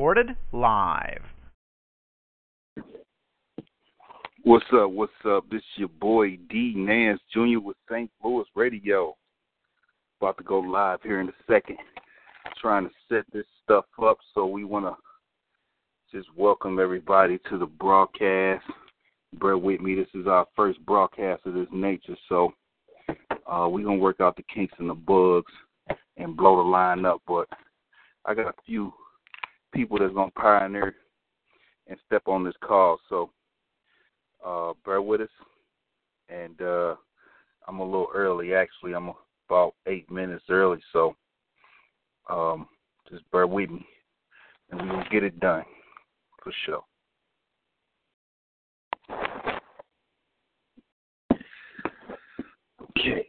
Recorded live. What's up? What's up? This your boy D Nance Jr. with St. Louis Radio. About to go live here in a second. Trying to set this stuff up, so we want to just welcome everybody to the broadcast. Bear with me. This is our first broadcast of this nature, so uh, we're gonna work out the kinks and the bugs and blow the line up. But I got a few people that's gonna pioneer and step on this call, so uh, bear with us. And uh, I'm a little early, actually. I'm about eight minutes early, so um, just bear with me, and we will get it done for sure. Okay.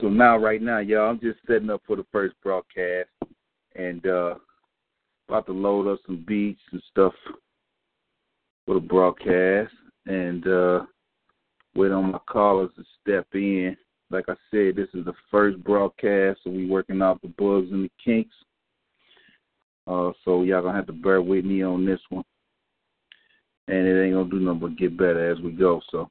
So now, right now, y'all, I'm just setting up for the first broadcast and uh about to load up some beats and stuff for the broadcast and uh wait on my callers to step in. Like I said, this is the first broadcast, so we working out the bugs and the kinks. Uh, so y'all gonna have to bear with me on this one, and it ain't gonna do nothing but get better as we go. So.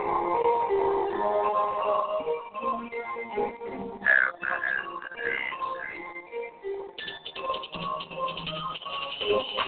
Thank you.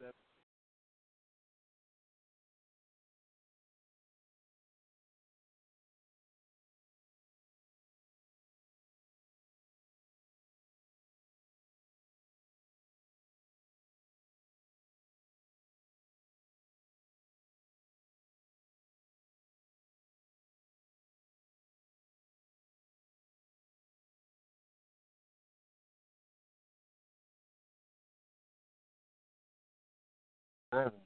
that room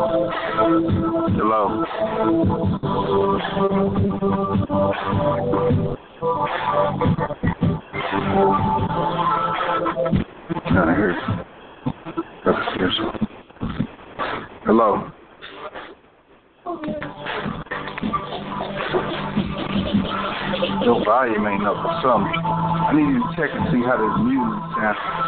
Hello. Not here. Brother Searson. Hello. Your volume ain't up or something. I need you to check and see how this music sounds.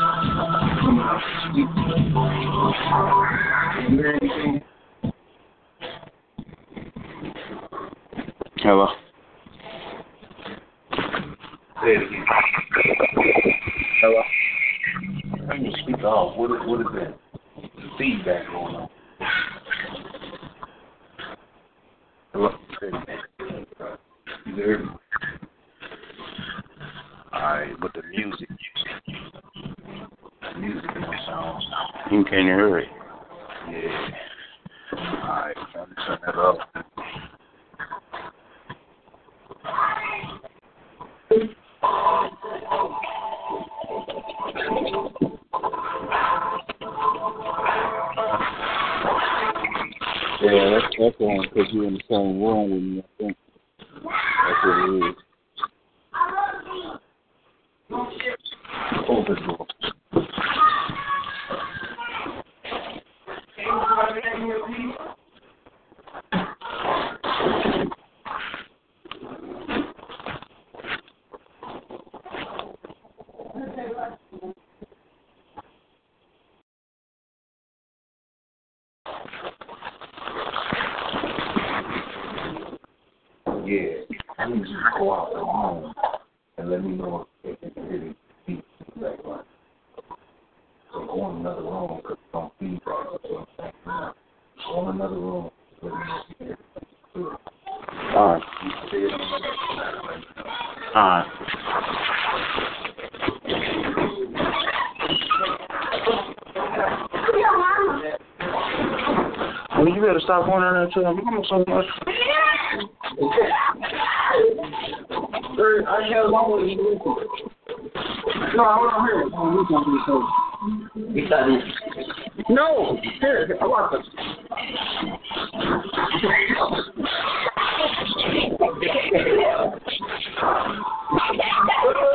to her mom so much. I had one. No, I want to hear it. No, here, I want this.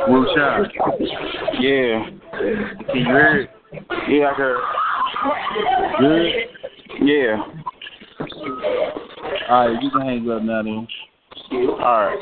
Will shot. Yeah. Alright, hang up now then. All right.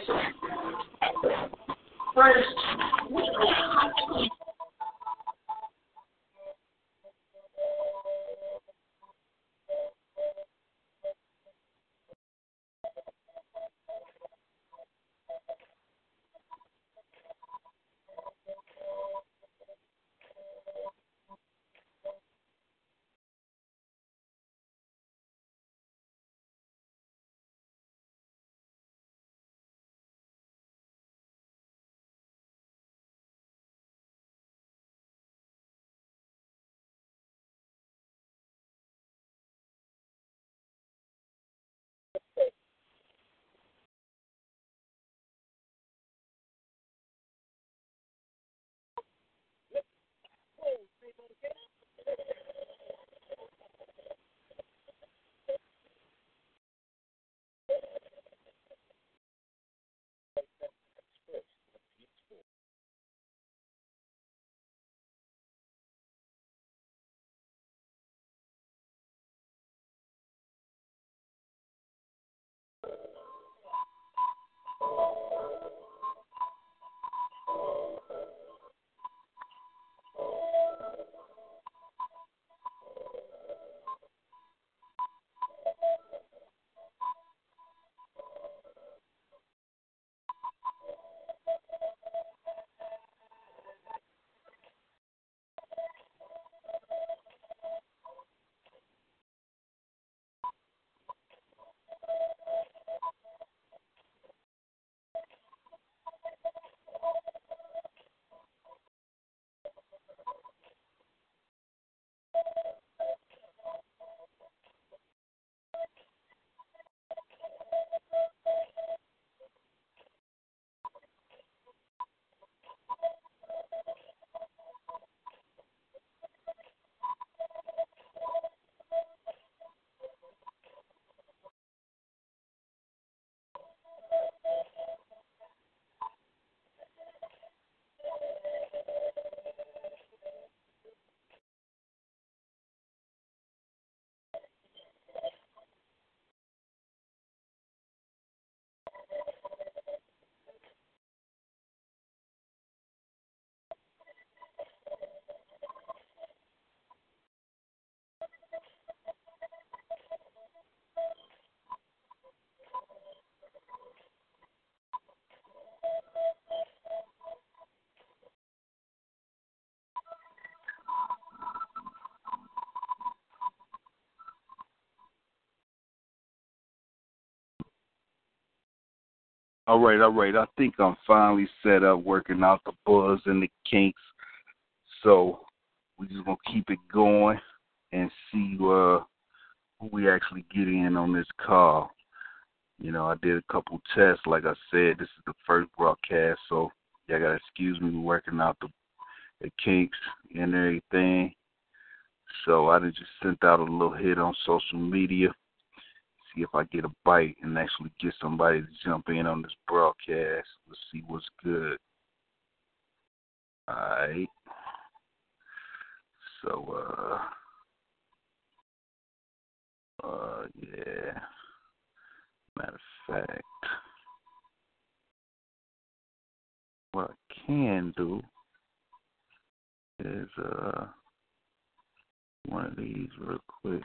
All right, all right. I think I'm finally set up working out the buzz and the kinks. So we just gonna keep it going and see uh who we actually get in on this call. You know, I did a couple tests. Like I said, this is the first broadcast, so y'all gotta excuse me working out the the kinks and everything. So I just sent out a little hit on social media see if I get a bite and actually get somebody to jump in on this broadcast. Let's see what's good. Alright. So uh uh yeah. Matter of fact. What I can do is uh one of these real quick.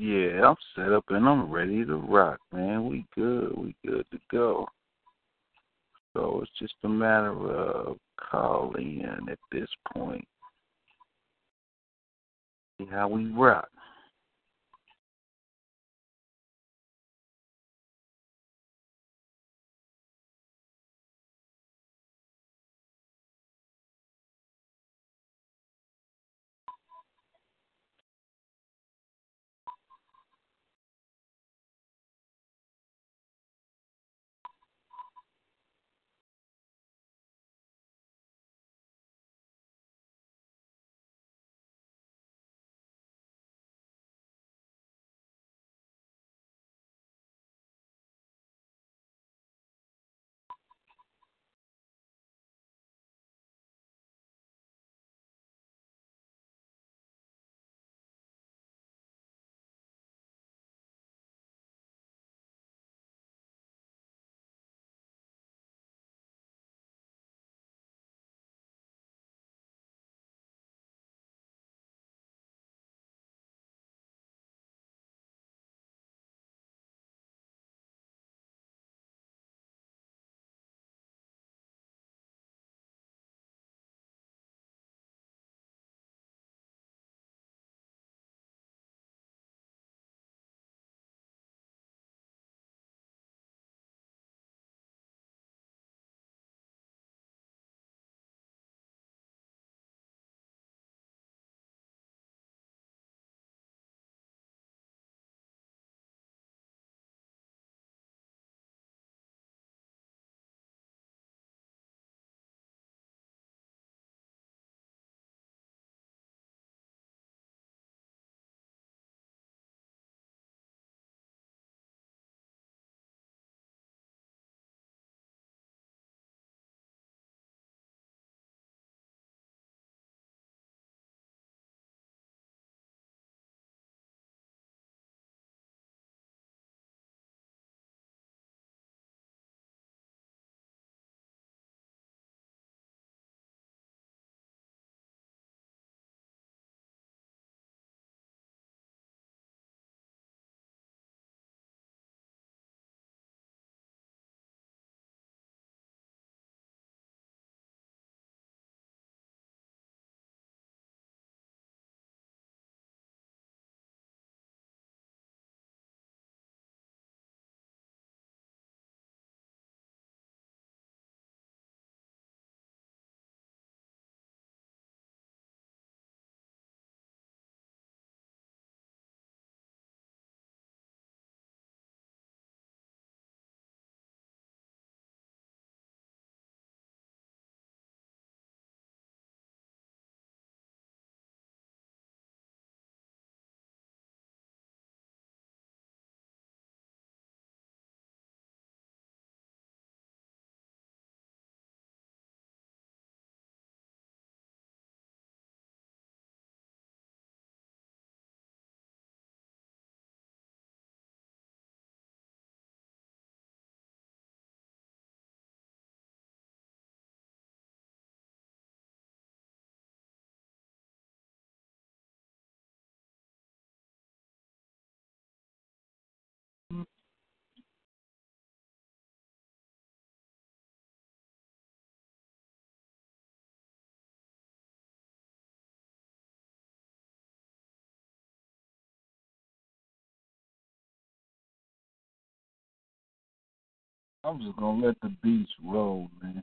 Yeah, I'm set up and I'm ready to rock, man. We good. We good to go. So it's just a matter of calling in at this point. See how we rock. I'm just gonna let the beats roll, man.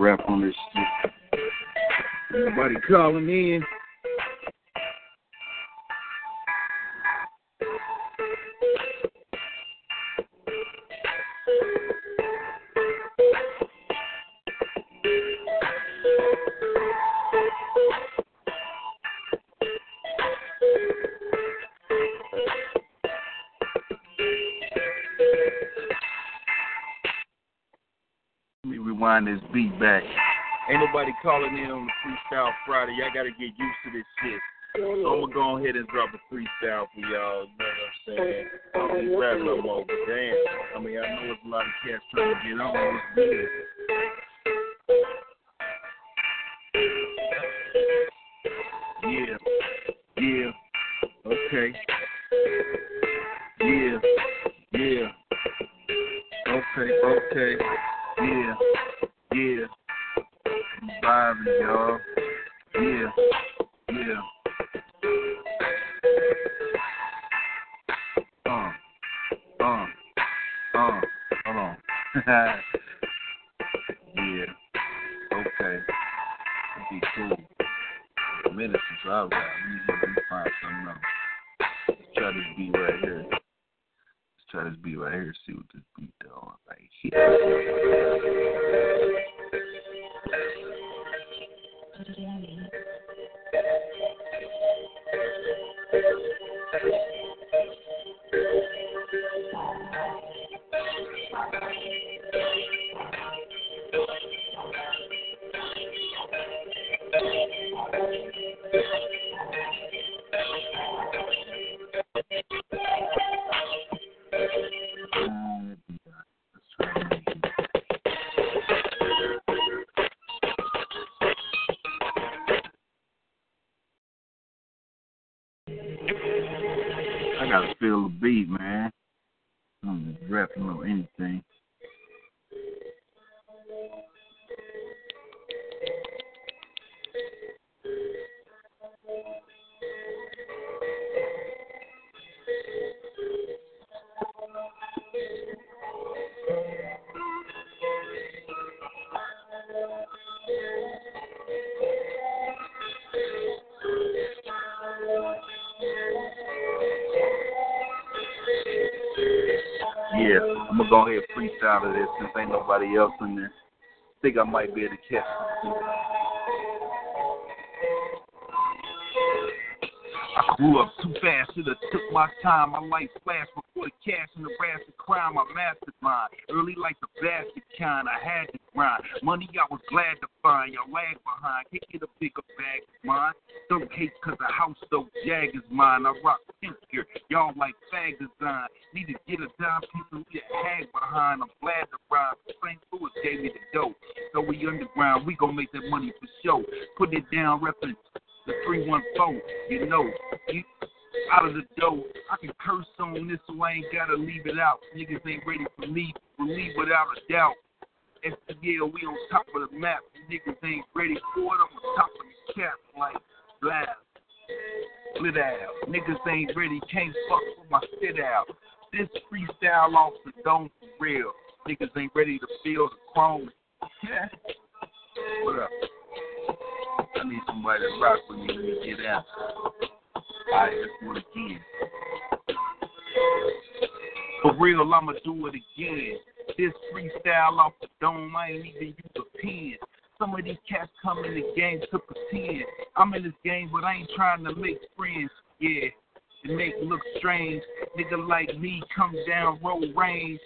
rap on this shit. Nobody calling in. This beat back. Ain't nobody calling in on the Freestyle Friday. Y'all gotta get used to this shit. So I'm gonna go ahead and drop a freestyle for y'all. You know what I'm saying? I don't need rap no more, damn. I mean, I know it's a lot of cats trying to get on. Good. Yeah. Yeah. Okay. Yeah. Yeah. Okay. Okay. Freestyle to this since ain't nobody else in there. Think I might be able to catch grew up too fast, should've took my time. My life flashed before the cash and the rash of crime. I mastered mine. Early like the basket kind, I had to grind. Money I was glad to find. Y'all lag behind. Can't get a bigger bag of mine. Don't hate cause the house so jag is mine. I rock here. Y'all like fag design. Need to get a dime piece and get hag behind. I'm glad to rhyme. St. Louis gave me the dough. So we underground. We gon' make that money for sure. Put it down, reppin' the 314. You know, you, out of the dough. I can curse on this so I ain't gotta leave it out. Niggas ain't ready for me. Believe without a doubt. STL, we on top of the map. Niggas ain't ready for it. I'm on top of the cap like blast. Split out. Niggas ain't ready. Can't fuck with my spit out. This freestyle off the dome for real. Niggas ain't ready to feel the chrome. What up? I need somebody to rock with me when you get out. Let's do it again. For real, I'ma do it again. This freestyle off the dome, I ain't even use a pen. Some of these cats come in the game to pretend. I'm in this game, but I ain't trying to make friends. Yeah, it make look strange. Nigga like me come down road range.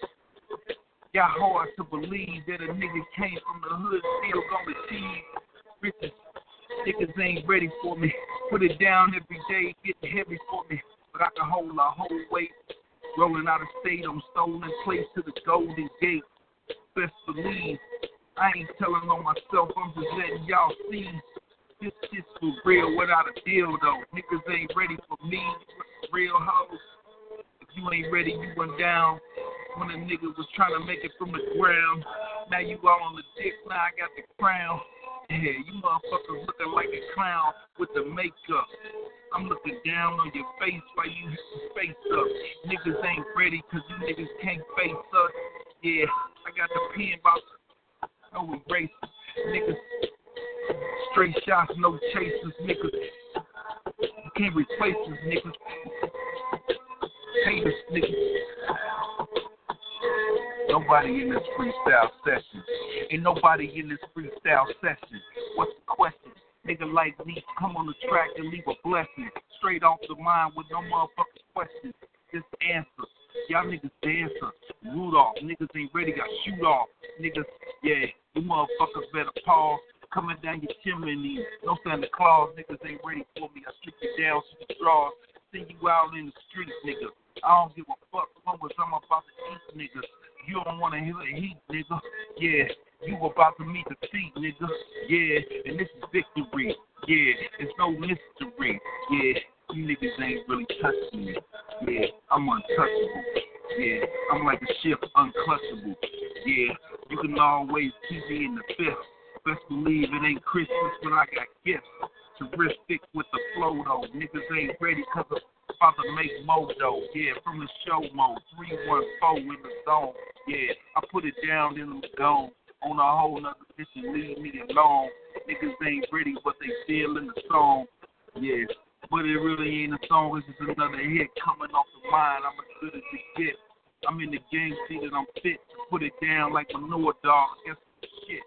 Got hard to believe that a nigga came from the hood, still gonna achieve riches. Niggas ain't ready for me. Put it down every day, getting heavy for me. But I can hold a whole weight. Rolling out of state, I'm stolen place to the Golden Gate. Best believe, I ain't telling on myself, I'm just letting y'all see. This shit's for real without a deal though. Niggas ain't ready for me, real hoes. If you ain't ready, you went down. When a nigga was trying to make it from the ground, now you all on the dick, now I got the crown. Yeah, you motherfuckers looking like a clown with the makeup. I'm looking down on your face while you face up. Niggas ain't ready cause you niggas can't face us. Yeah, I got the pen about no erase. Niggas straight shots, no chasers, niggas. You can't replace us, niggas. Haters, niggas. Nobody in this freestyle session. Ain't nobody in this freestyle session. What's the question? Nigga like me, come on the track and leave a blessing. Straight off the mind with no motherfucking questions. Just answer. Y'all niggas dancer. Rudolph. Niggas ain't ready, got shoot off. Niggas, yeah, you motherfuckers better pause. Coming down your chimney. No Santa Claus. Niggas ain't ready for me. I strip you down to the straws. Send you out in the streets, nigga. I don't give a fuck long as I'm about to eat, nigga. You don't want to hear heat, nigga. Yeah, you about to meet the feet, nigga. Yeah, and this is victory. Yeah, it's no mystery. Yeah, you niggas ain't really touching me. Yeah, I'm untouchable. Yeah, I'm like a ship, unclutchable. Yeah, you can always keep me in the fifth. Best believe it ain't Christmas when I got gifts. Terrific with the flow though. Niggas ain't ready cause I'm to make mojo. Yeah, from the show mode. 314 in the zone. Yeah, I put it down in the gone. On a whole nother mission, leave me alone. Niggas ain't ready, but they still in the song. Yeah, but it really ain't a song. It's just another hit coming off the mind. I'm as good as it get. I'm in the game, see that I'm fit to put it down like a manure dog. Guess shit.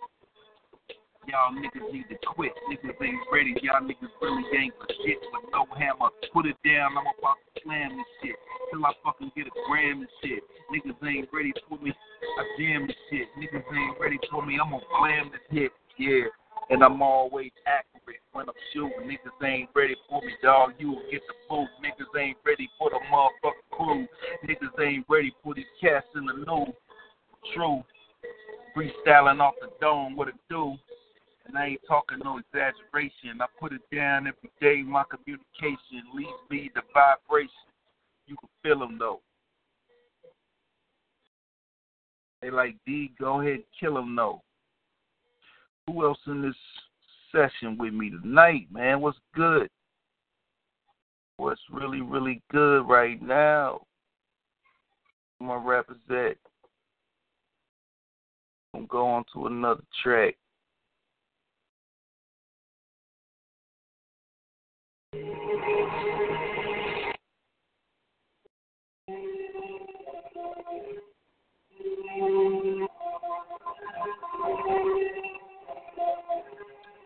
Y'all niggas need to quit. Niggas ain't ready. Y'all niggas really ain't shit with no hammer. Put it down. I'm about to slam this shit till I fucking get a gram and shit. Niggas ain't ready for me. I jam this shit. Niggas ain't ready for me. I'm gonna blam this hit. Yeah. And I'm always accurate when I'm shooting. Niggas ain't ready for me, dog. You will get the boot. Niggas ain't ready for the motherfucking crew. Niggas ain't ready for these cats in the new. True. Freestyling off the dome, what it do? And I ain't talking no exaggeration. I put it down every day. My communication leaves me the vibration. You can feel them though. They like D, go ahead, kill them though. Who else in this session with me tonight, man? What's good? What's really, really good right now? My rappers at. I'm going to another track.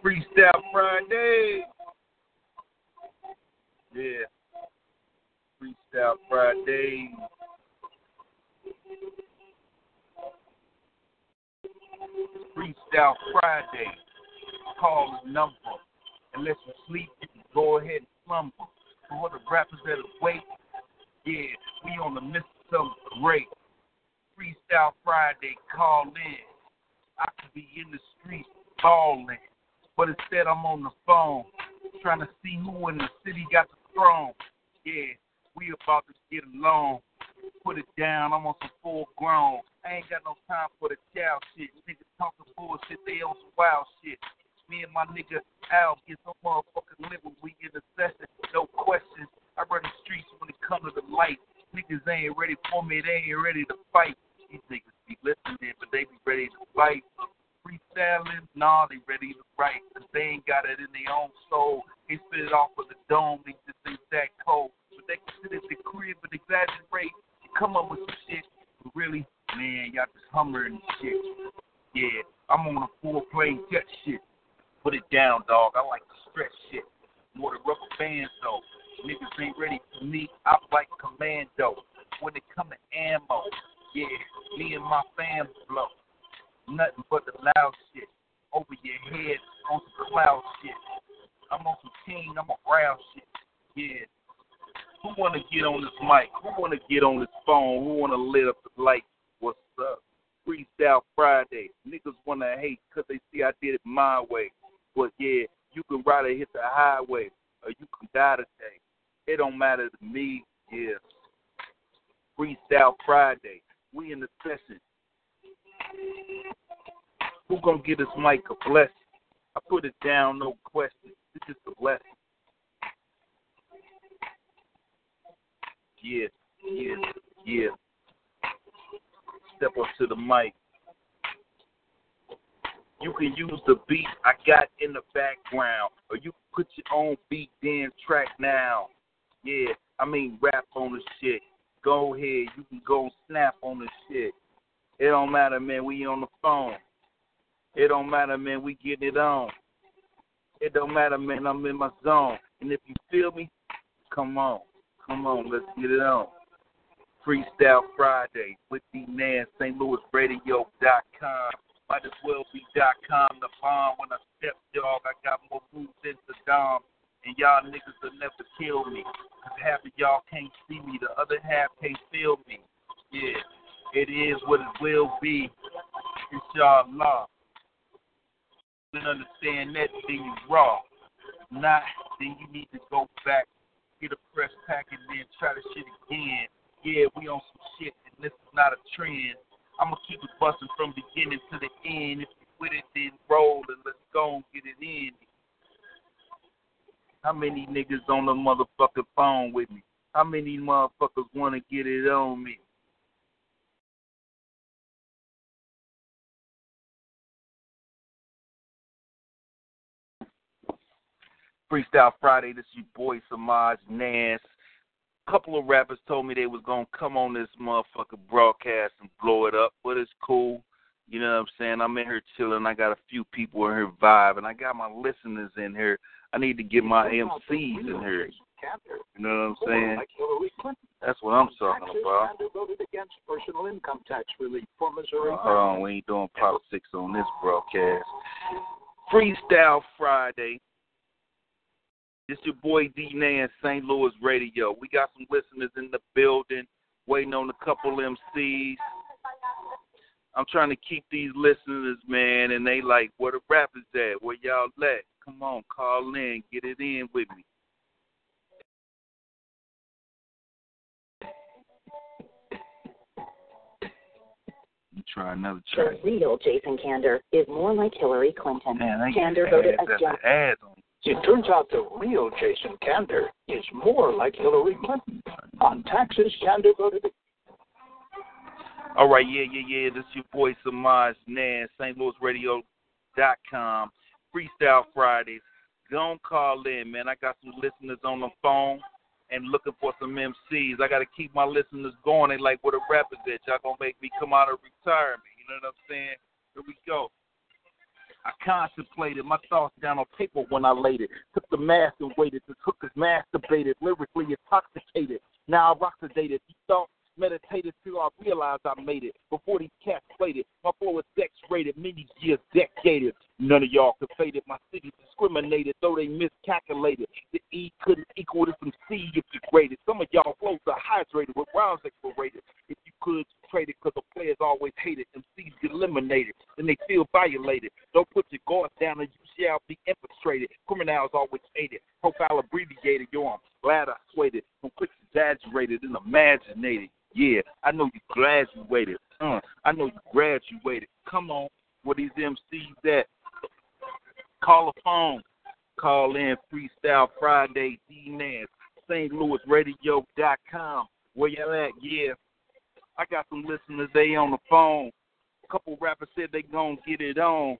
Freestyle Friday. Yeah. Freestyle Friday. Freestyle Friday. Call the number. Unless you sleep, go ahead and slumber. For the rappers that wait, yeah, we on the midst of something great. Freestyle Friday, call in. I could be in the street balling, but instead I'm on the phone trying to see who in the city got the throne. Yeah, we about to get along. Put it down, I'm on some full grown. I ain't got no time for the child shit. Niggas talking bullshit, they on some wild shit. Me and my nigga Al get some motherfucking when we in the session. No questions. I run the streets when it come to the light. Niggas ain't ready for me, they ain't ready to fight. These niggas be listening, but they be ready to fight. Freestyling, nah, they ready to write, cause they ain't got it in their own soul. They spit it off of the dome, they just ain't that cold. But they sit at the crib and exaggerate and come up with some shit. But really, man, y'all just hummer and shit. Yeah, I'm on a full plane jet shit. Put it down, dog. I like to stretch shit. More the rubber bands though. Niggas ain't ready for me. I'm like commando. When it come to ammo, yeah, me and my fam blow. Nothing but the loud shit. Over your head on some cloud shit. I'm on some king, I'm a round shit. Yeah. Who wanna get on this mic? Who wanna get on this phone? Who wanna lit up the light? What's up? Freestyle Friday. Niggas wanna hate because they see I did it my way. But yeah, you can ride or hit the highway or you can die today. It don't matter to me, yeah. Freestyle Friday. We in the session. Who gonna get this mic a blessing? I put it down, no question. It's just a blessing. Yeah, yeah, yeah. Step up to the mic. You can use the beat I got in the background, or you can put your own beat dance track now. Yeah, I mean rap on the shit. Go ahead, you can go snap on the shit. It don't matter, man. We on the phone. It don't matter, man. We getting it on. It don't matter, man. I'm in my zone. And if you feel me, come on, come on. Let's get it on. Freestyle Friday with the Man, St. Might as well be dot .com. The bomb when I step, dog. I got more moves than Saddam. And y'all niggas will never kill me. Cause half of y'all can't see me. The other half can't feel me. Yeah. It is what it will be. Inshallah. And understand that, then you raw. Not, then you need to go back, get a press pack, and then try the shit again. Yeah, we on some shit, and this is not a trend. I'm gonna keep it busting from beginning to the end. If you with it, then roll and let's go and get it in. How many niggas on the motherfucking phone with me? How many motherfuckers wanna get it on me? Freestyle Friday. This is your boy Samaj Nance. Couple of rappers told me they was gonna come on this motherfucker broadcast and blow it up, but it's cool. You know what I'm saying? I'm in here chilling. I got a few people in here vibing. I got my listeners in here. I need to get my MCs in here. You know what I'm saying? That's what I'm talking about. Hold we ain't doing politics on this broadcast. Freestyle Friday. This your boy D Nan, St. Louis Radio. We got some listeners in the building, waiting on a couple MCs. I'm trying to keep these listeners, man, and they like, where the rappers at? Where y'all at? Come on, call in, get it in with me. Try another track. The real Jason Kander is more like Hillary Clinton. Man, Kander voted against. ads on It turns out the real Jason Kander is more like Hillary Clinton. On taxes, Kander voted All right, yeah, yeah, yeah. This your boy Samaj Nan, St. Louis Radio.com. Freestyle Fridays. Don't call in, man. I got some listeners on the phone and looking for some MCs. I got to keep my listeners going. They like, where the rappers at? Y'all to make me come out of retirement. You know what I'm saying? Here we go. I contemplated my thoughts down on paper when I laid it. Took the mask and waited. The took is masturbated, lyrically intoxicated. Now I rock oxidated. You thought meditated till I realized I made it. Before these cats played it, my boy was X-rated, many years decaded. None of y'all could fade it. My city discriminated, though they miscalculated. The E couldn't equal this from C if you graded. Some of y'all flows are hydrated with rounds explorated. If you could trade it because the players always hated. MCs get eliminated and they feel violated. Don't put your guards down or you shall be infiltrated. Criminals always hated. Profile abbreviated. Yo, I'm glad I swayed it. From quick exaggerated and imaginated. Yeah, I know you graduated. Uh, I know you graduated. Come on, where these MCs at? Call a phone. Call in Freestyle Friday, D Nance, St. Louis Radio.com. Where y'all at? Yeah. I got some listeners, they on the phone. A couple rappers said they gonna get it on.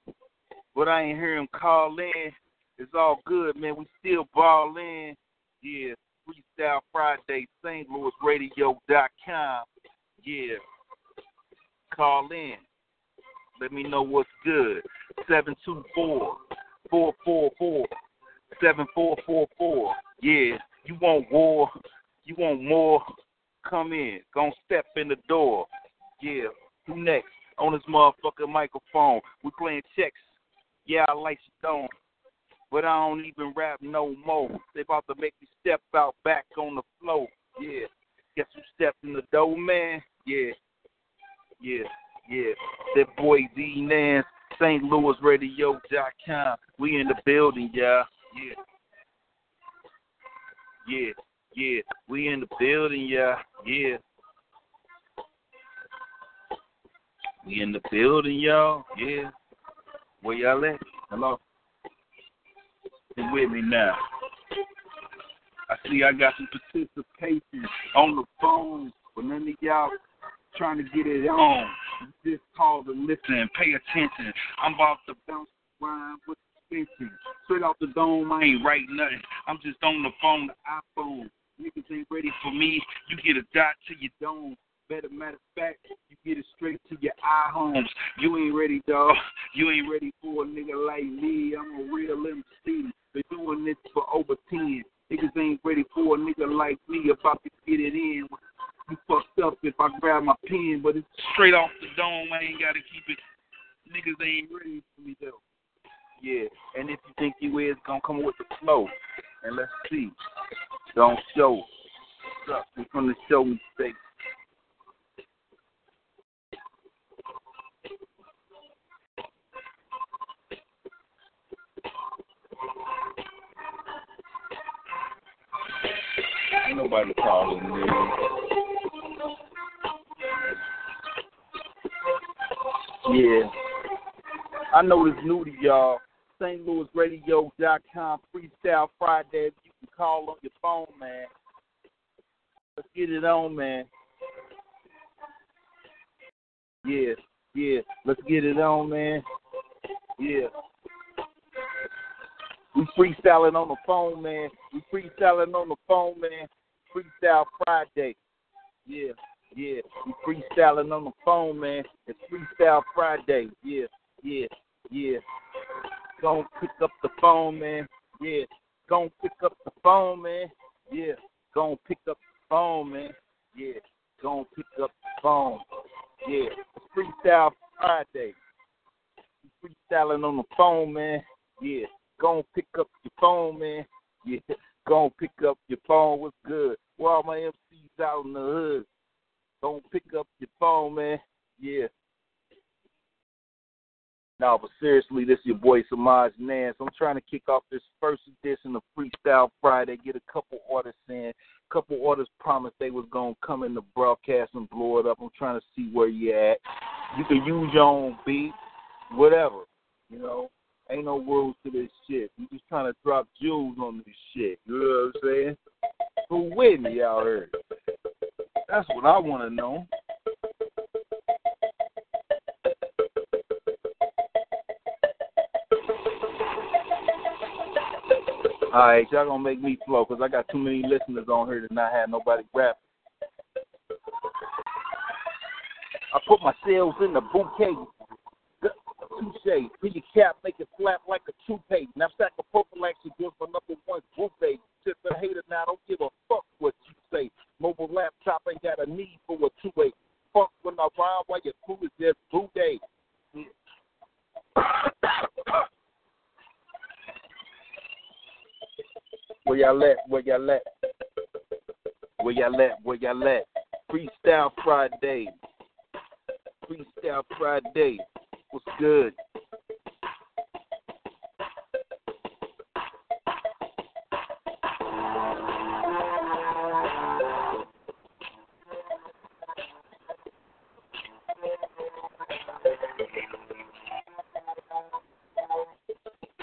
But I ain't hear them call in. It's all good, man. We still ball in. Yeah. Freestyle Friday, St. Louis Radio.com. Yeah. Call in. Let me know what's good. 724 444 7444. Yeah. You want war? You want more? Come in. Gonna step in the door. Yeah. Who next? On this motherfucking microphone. We playing checks. Yeah, I like Stone. But I don't even rap no more. They about to make me step out back on the floor. Yeah. Guess who stepped in the door, man? Yeah. Yeah. Yeah. That boy D Nance, St. Louis Radio.com. We in the building, y'all. Yeah. Yeah. Yeah. We in the building, y'all. Yeah. We in the building, y'all. Yeah. Where y'all at? Hello? With me now. I see I got some participation on the phone, but none of y'all trying to get it on. Just call to listen pay attention. I'm about to bounce rhyme with suspension. Straight off the dome, I ain't writing nothing. I'm just on the phone, the iPhone. Niggas ain't ready for me. You get a dot to your dome. Better matter of fact, you get it straight to your eye homes. You ain't ready, dog. You ain't ready for a nigga like me. I'm a real MC. Been doing this for over 10. Niggas ain't ready for a nigga like me about to get it in. You fucked up if I grab my pen, but it's straight off the dome. I ain't got to keep it. Niggas ain't ready for me, though. Yeah, and if you think you is, gonna come with the flow. And let's see. Don't show. What's up? We from the show me Ain't nobody calling me. Yeah. I know it's new to y'all. St. Louis Radio.com, Freestyle Friday. You can call on your phone, man. Let's get it on, man. Yeah, yeah. Let's get it on, man. Yeah. We freestyling on the phone, man. We freestyling on the phone, man. Freestyle Friday. Yeah, yeah. We freestyling on the phone, man. It's Freestyle Friday. Yeah, yeah, yeah. Go pick up the phone, man. Yeah. Go pick up the phone, man. Yeah. Go pick up the phone, man. Yeah. Go pick up the phone. Yeah. It's Freestyle Friday. Freestyling on the phone, man. Yeah. Go pick up your phone, man. Yeah, go and pick up your phone. What's good? Where all my MCs out in the hood? And pick up your phone, man. Yeah. No, but seriously, this is your boy Samaj Nance. I'm trying to kick off this first edition of Freestyle Friday. Get a couple artists in. A couple artists promised they was gonna come in the broadcast and blow it up. I'm trying to see where you at. You can use your own beat, whatever. You know, ain't no rules to this shit. You just trying to drop jewels on this shit. You know what I'm saying? Who out here? That's what I want to know. All right, y'all gonna make me flow because I got too many listeners on here to not have nobody rap. I put myself in the bouquet. Touche. Put your cap, make it flap like a toupee. Now sack of prophylaxis good for number one group A. Tip the hater now, don't give a fuck what you say. Mobile laptop ain't got a need for a two-way. Fuck when I rhyme while your crew is just blue day. Where y'all at? Where y'all at? Where y'all at? Where y'all at? Freestyle Friday. Freestyle Friday. What's good?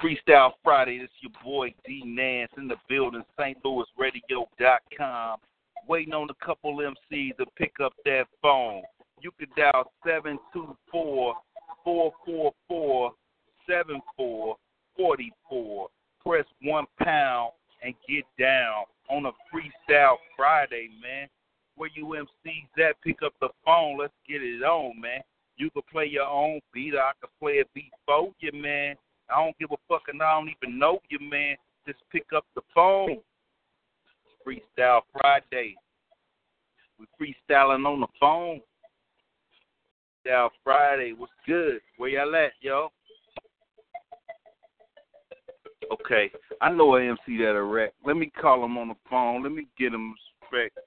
Freestyle Friday. This your boy D Nance in the building, St. Louis Radio.com. Waiting on a couple MCs to pick up that phone. You could dial 724 444 7444. Press one pound and get down on a Freestyle Friday, man. Where you MCs at? Pick up the phone. Let's get it on, man. You can play your own beat, I can play a beat for you, man. I don't give a fuck and I don't even know you, man. Just pick up the phone. Freestyle Friday. We freestyling on the phone. Freestyle Friday. What's good? Where y'all at, yo? Okay. I know an MC that a wreck. Let me call him on the phone. Let me get him respect.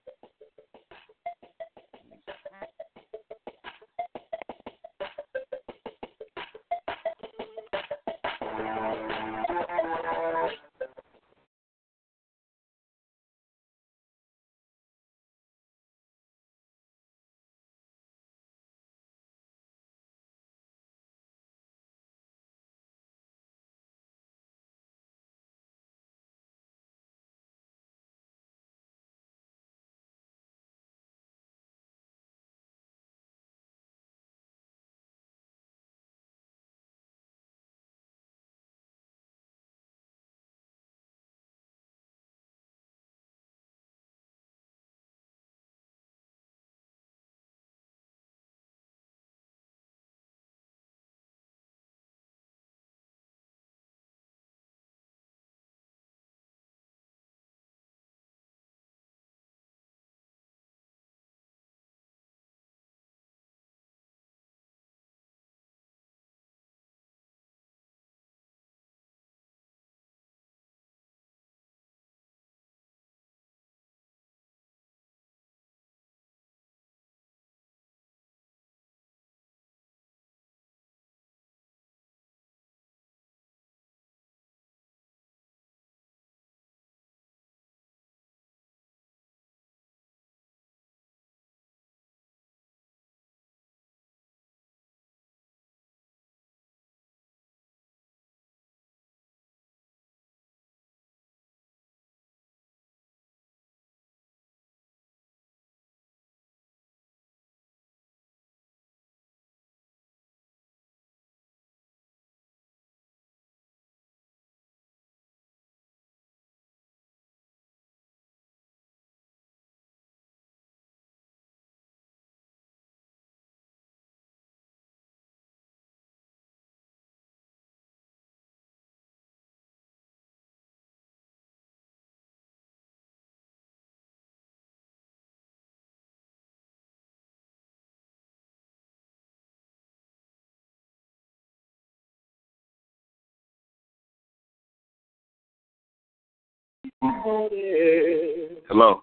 Hello.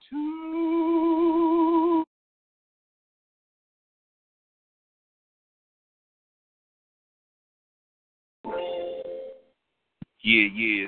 Yeah, yeah.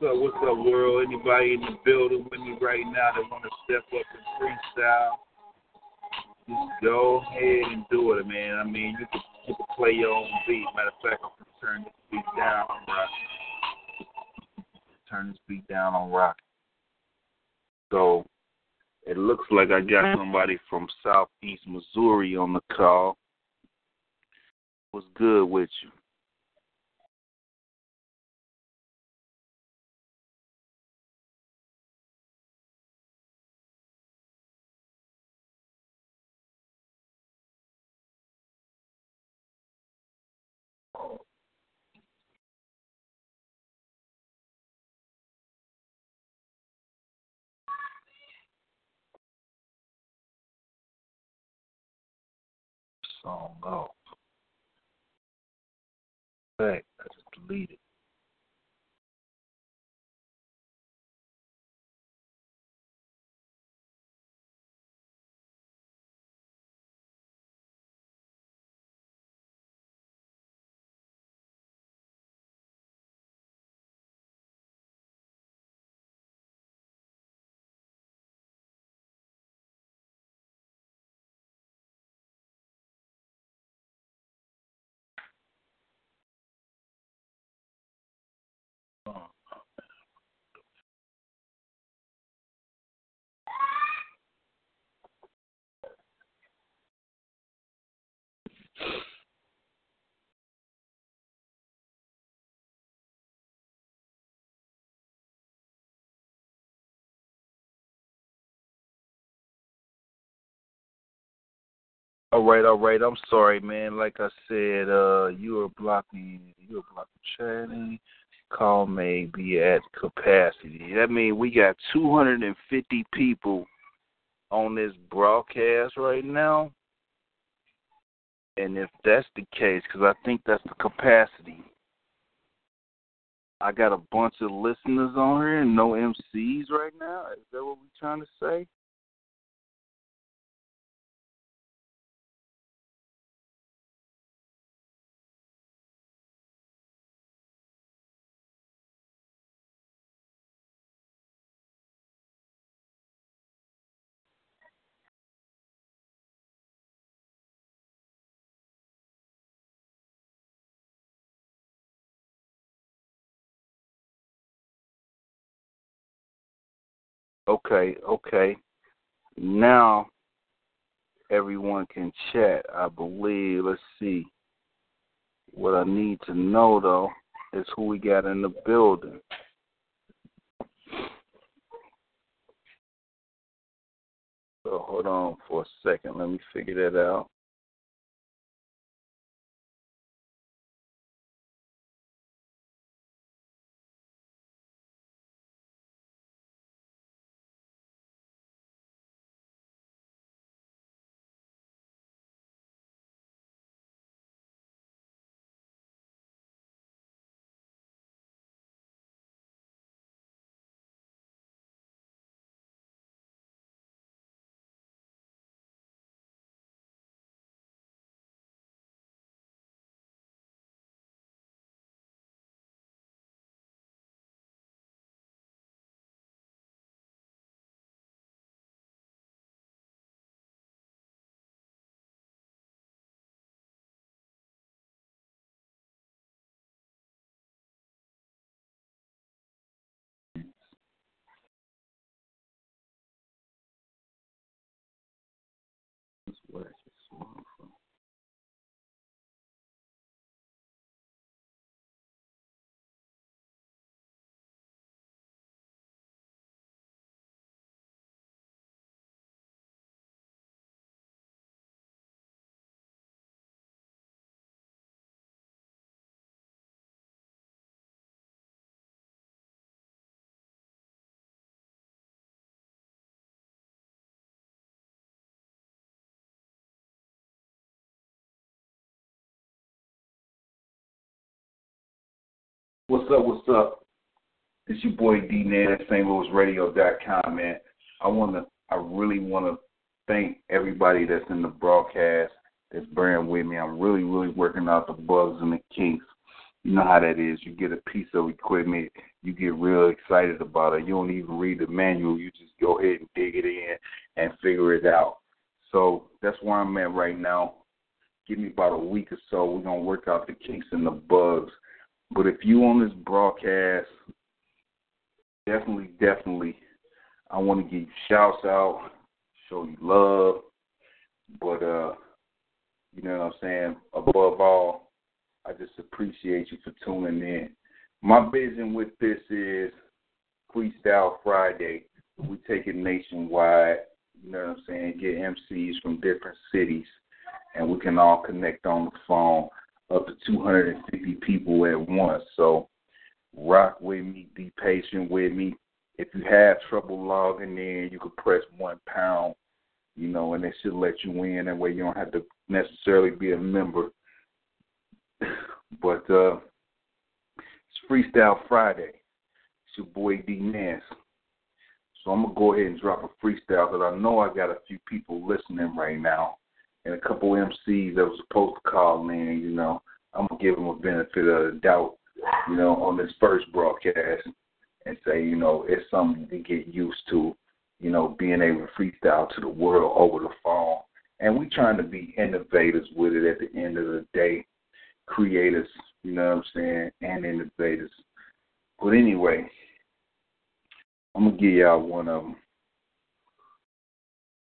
What's up? What's up, world? Anybody in the building with me right now that want to step up and freestyle? Just go ahead and do it, man. I mean, you can, you can play your own beat. Matter of fact, I'm gonna turn this beat down on rock. Turn this beat down on rock. So it looks like I got somebody from Southeast Missouri on the call. What's good with you? Song off. Back. I just deleted. All right, all right. I'm sorry, man. Like I said, uh, you are blocking. You are blocking chatting. Call may be at capacity. That means we got 250 people on this broadcast right now. And if that's the case, because I think that's the capacity, I got a bunch of listeners on here and no MCs right now. Is that what we're trying to say? Okay, okay. Now everyone can chat, I believe. Let's see. What I need to know though is who we got in the building. So hold on for a second. Let me figure that out. Where is this What's up? What's up? It's your boy D Nan, St. Louis Radio.com, man. I wanna I really wanna thank everybody that's in the broadcast that's bearing with me. I'm really, really working out the bugs and the kinks. You know how that is. You get a piece of equipment, you get real excited about it. You don't even read the manual. You just go ahead and dig it in and figure it out. So that's where I'm at right now. Give me about a week or so. We're gonna work out the kinks and the bugs. But if you on this broadcast, definitely, definitely, I want to give you shouts out, show you love, but uh, you know what I'm saying. Above all, I just appreciate you for tuning in. My vision with this is Freestyle Friday. We take it nationwide. You know what I'm saying? Get MCs from different cities, and we can all connect on the phone up to 250 people at once. So rock with me, be patient with me. If you have trouble logging in, you can press one pound, you know, and they should let you in. That way you don't have to necessarily be a member. but uh it's Freestyle Friday. It's your boy D Nance. So I'm gonna go ahead and drop a freestyle because I know I got a few people listening right now and a couple MCs that was supposed to call in, you know, I'm gonna give them a benefit of the doubt, you know, on this first broadcast and say, you know, it's something to get used to, you know, being able to freestyle to the world over the phone. And we trying to be innovators with it at the end of the day, creators, you know what I'm saying, and innovators. But anyway, I'm gonna give y'all one of them.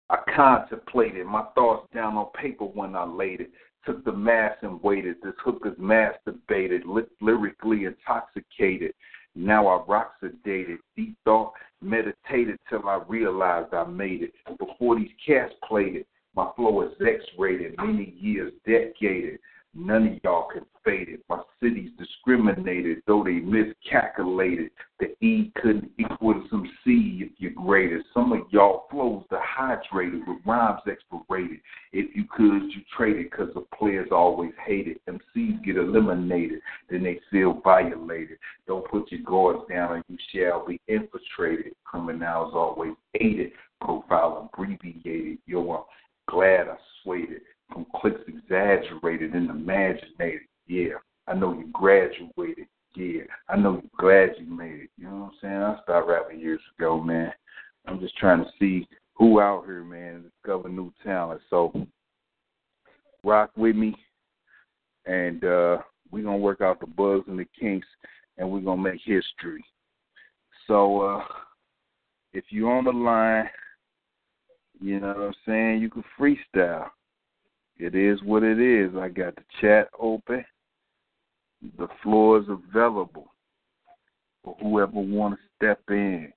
I contemplated my thoughts down on paper when I laid it. Took the mass and waited. This hooker's masturbated, li- lyrically intoxicated. Now I rock sedated. Deep thought, meditated till I realized I made it. Before these cats played it, my flow is X-rated, many years decaded. None of y'all can fade it. My city's discriminated, though they miscalculated. The E couldn't equal some C if you're graded. Some of y'all flows dehydrated with rhymes expirated. If you could, you trade it because the players always hate it. MCs get eliminated, then they feel violated. Don't put your guards down and you shall be infiltrated. Criminals always aided. Profile abbreviated. Yo, I'm glad I swayed it from clicks exaggerated and imaginated. Yeah, I know you graduated. Yeah, I know you're glad you made it. You know what I'm saying? I started rapping years ago, man. I'm just trying to see who out here, man, discover new talent. So rock with me, and uh, we're gonna work out the bugs and the kinks, and we're gonna make history. So uh, if you're on the line, you know what I'm saying, you can freestyle. It is what it is. I got the chat open. The floor is available for whoever want to step in.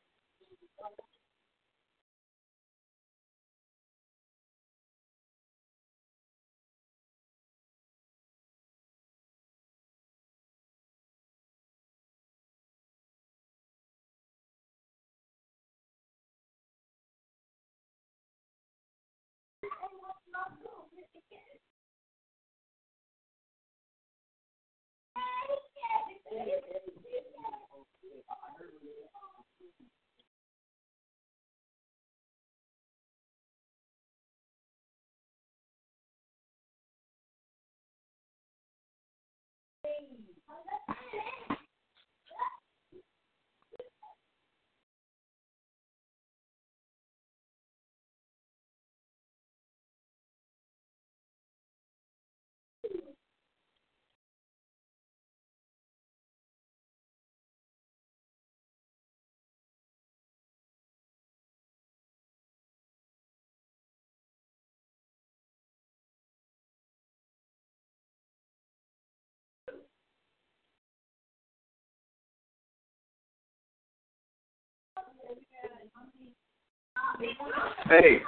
Hey,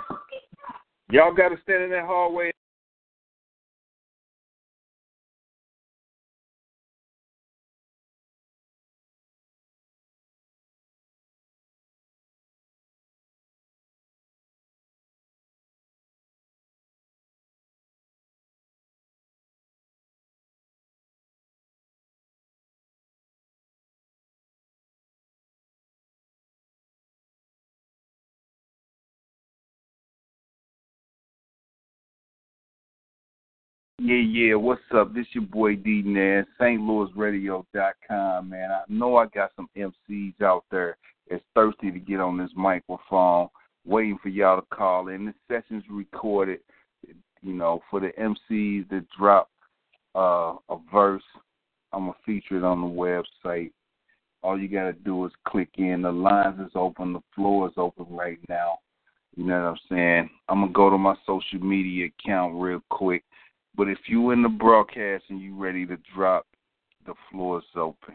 y'all got to stand in that hallway Yeah, yeah. What's up? This your boy D Nan, St. Louis Radio.com, man. I know I got some MCs out there that's thirsty to get on this microphone, waiting for y'all to call in. This session's recorded, you know, for the MCs that drop uh, a verse. I'm gonna feature it on the website. All you gotta do is click in. The lines is open. The floor is open right now. You know what I'm saying? I'm gonna go to my social media account real quick. But if you in the broadcast and you ready to drop, the floor is open.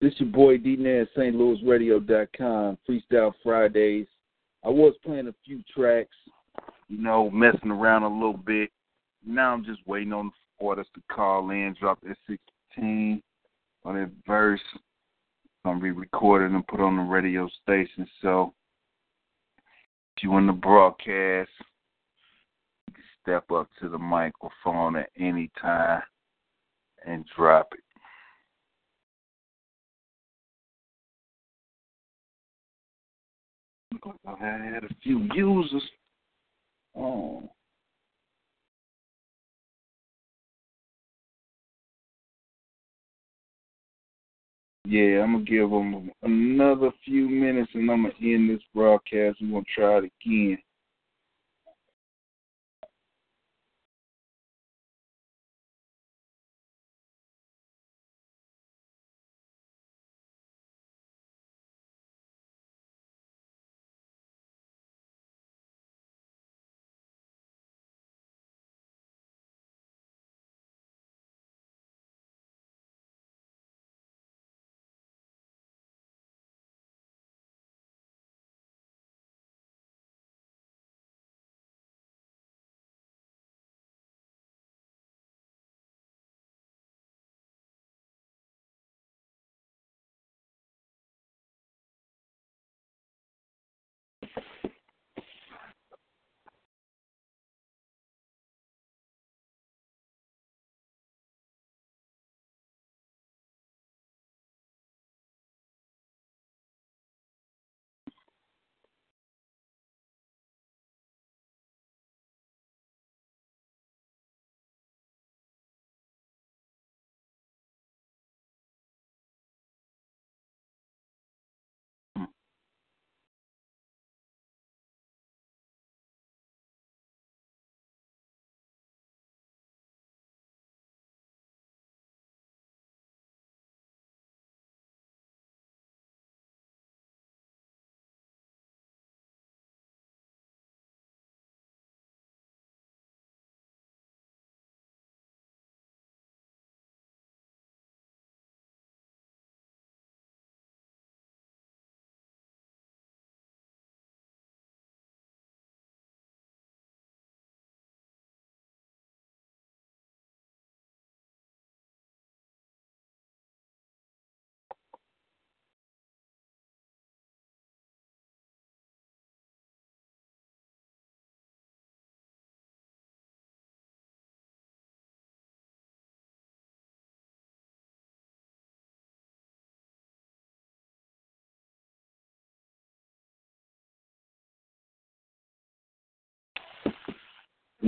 This is your boy D Nan, St. Louis Radio.com, Freestyle Fridays. I was playing a few tracks, you know, messing around a little bit. Now I'm just waiting on the artists to call in, drop their 16 on that verse. Gonna be recorded and put on the radio station. So if you want the broadcast, you can step up to the microphone at any time and drop it. I had a few users. Oh. Yeah, I'm gonna give them another few minutes, and I'm gonna end this broadcast. We're gonna try it again.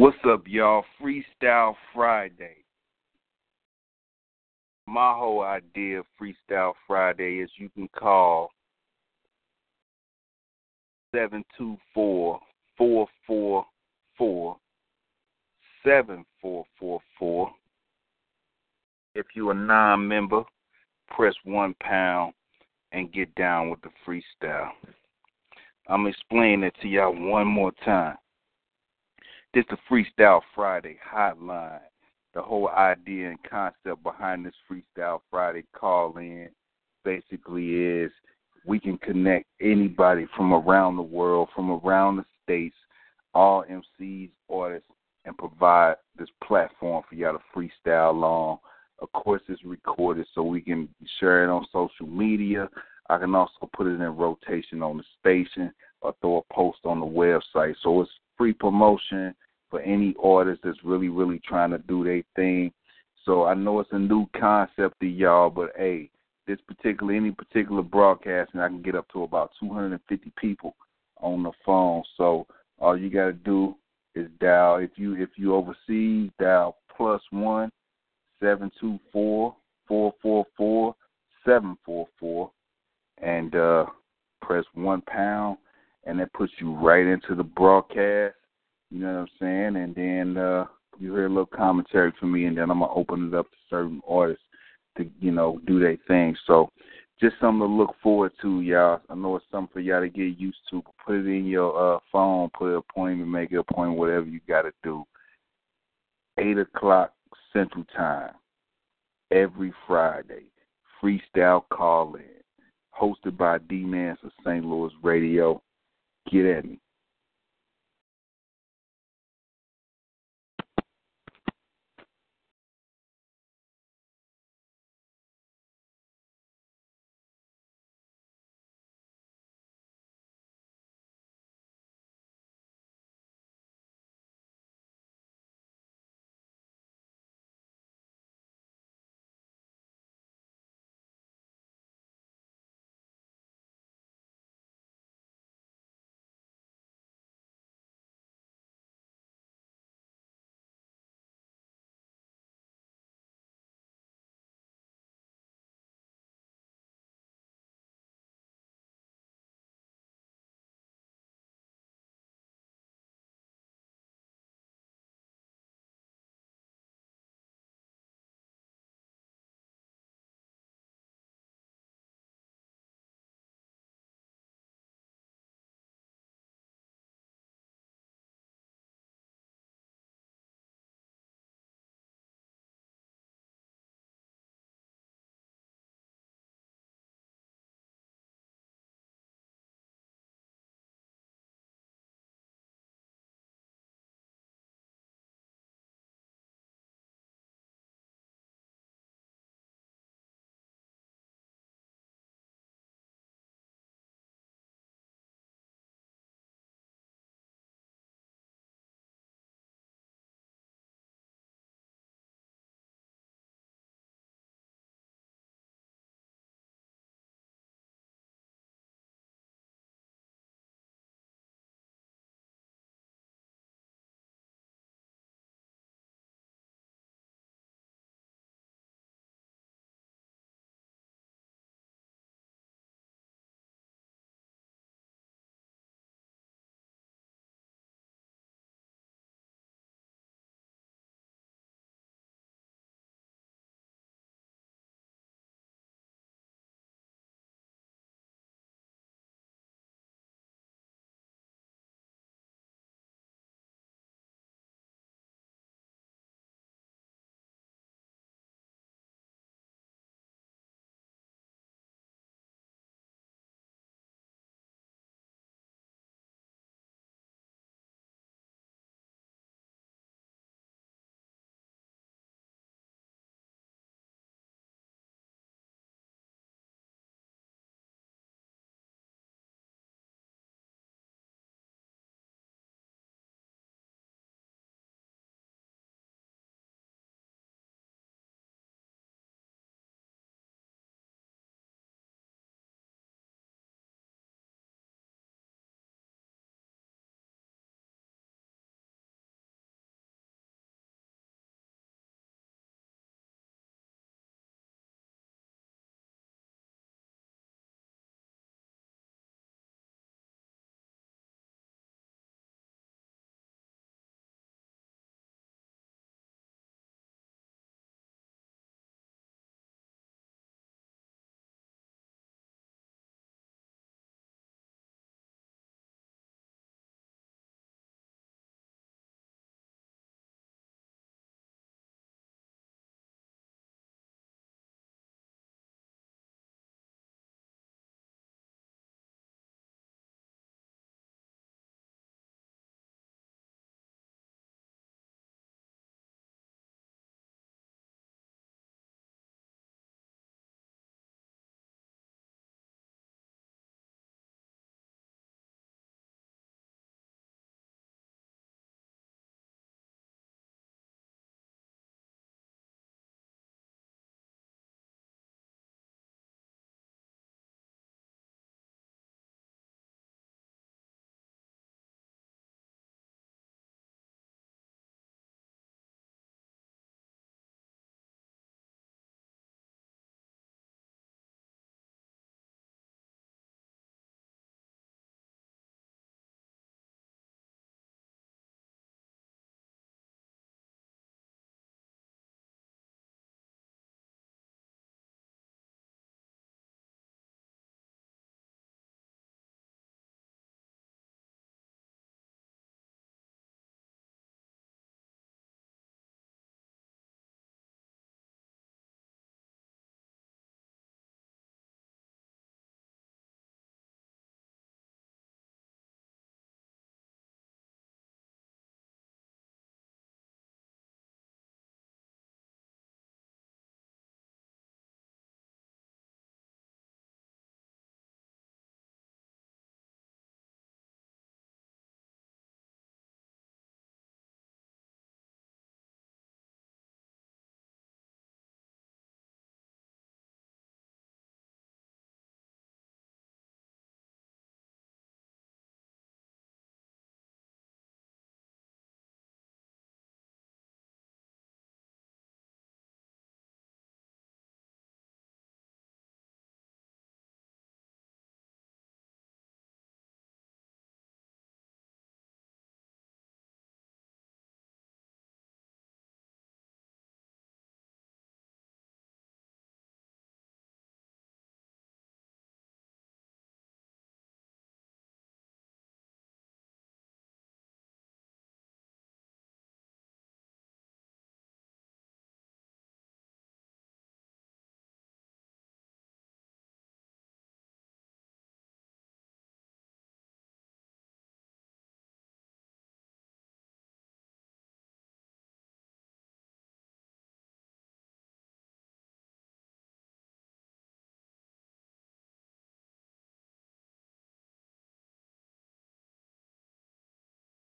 What's up, y'all? Freestyle Friday. My whole idea of Freestyle Friday is you can call 724 444 7444. If you're a non member, press one pound and get down with the freestyle. I'm explaining it to y'all one more time. This is the Freestyle Friday hotline. The whole idea and concept behind this Freestyle Friday call in basically is we can connect anybody from around the world, from around the states, all MCs, artists, and provide this platform for y'all to freestyle along. Of course, it's recorded so we can share it on social media. I can also put it in rotation on the station or throw a post on the website. So it's free promotion for any artist that's really, really trying to do their thing. So I know it's a new concept to y'all, but hey, this particular any particular broadcast, and I can get up to about 250 people on the phone. So all you got to do is dial if you if you overseas dial plus one seven two four four four four seven four four and uh press one pound and that puts you right into the broadcast. You know what I'm saying? And then uh you hear a little commentary from me and then I'm gonna open it up to certain artists to, you know, do their thing. So just something to look forward to, y'all. I know it's something for y'all to get used to. Put it in your uh, phone, put an appointment, make an appointment, whatever you got to do. Eight o'clock Central Time every Friday. freestyle call in, hosted by D Mans of St. Louis Radio. Get at me.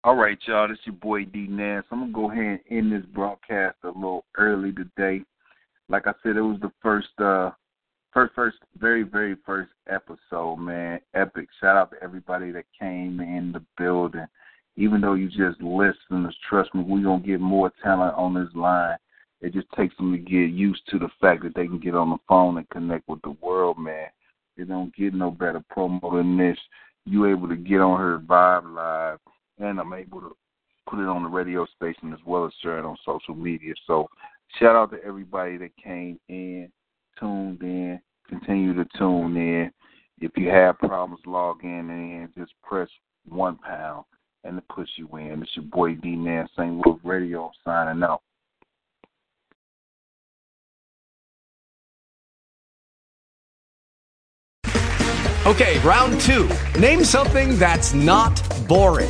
All right, y'all. This your boy D Nance. I'm gonna go ahead and end this broadcast a little early today. Like I said, it was the first, uh, first, first, very, very first episode, man. Epic. Shout out to everybody that came in the building. Even though you just listeners, trust me, we gonna get more talent on this line. It just takes them to get used to the fact that they can get on the phone and connect with the world, man. They don't get no better promo than this. You able to get on her Vibe Live and I'm able to put it on the radio station as well as share it on social media. So shout out to everybody that came in, tuned in, continue to tune in. If you have problems logging in, just press one pound and it puts you in. It's your boy D Man St. Louis Radio signing out. Okay, round two. Name something that's not boring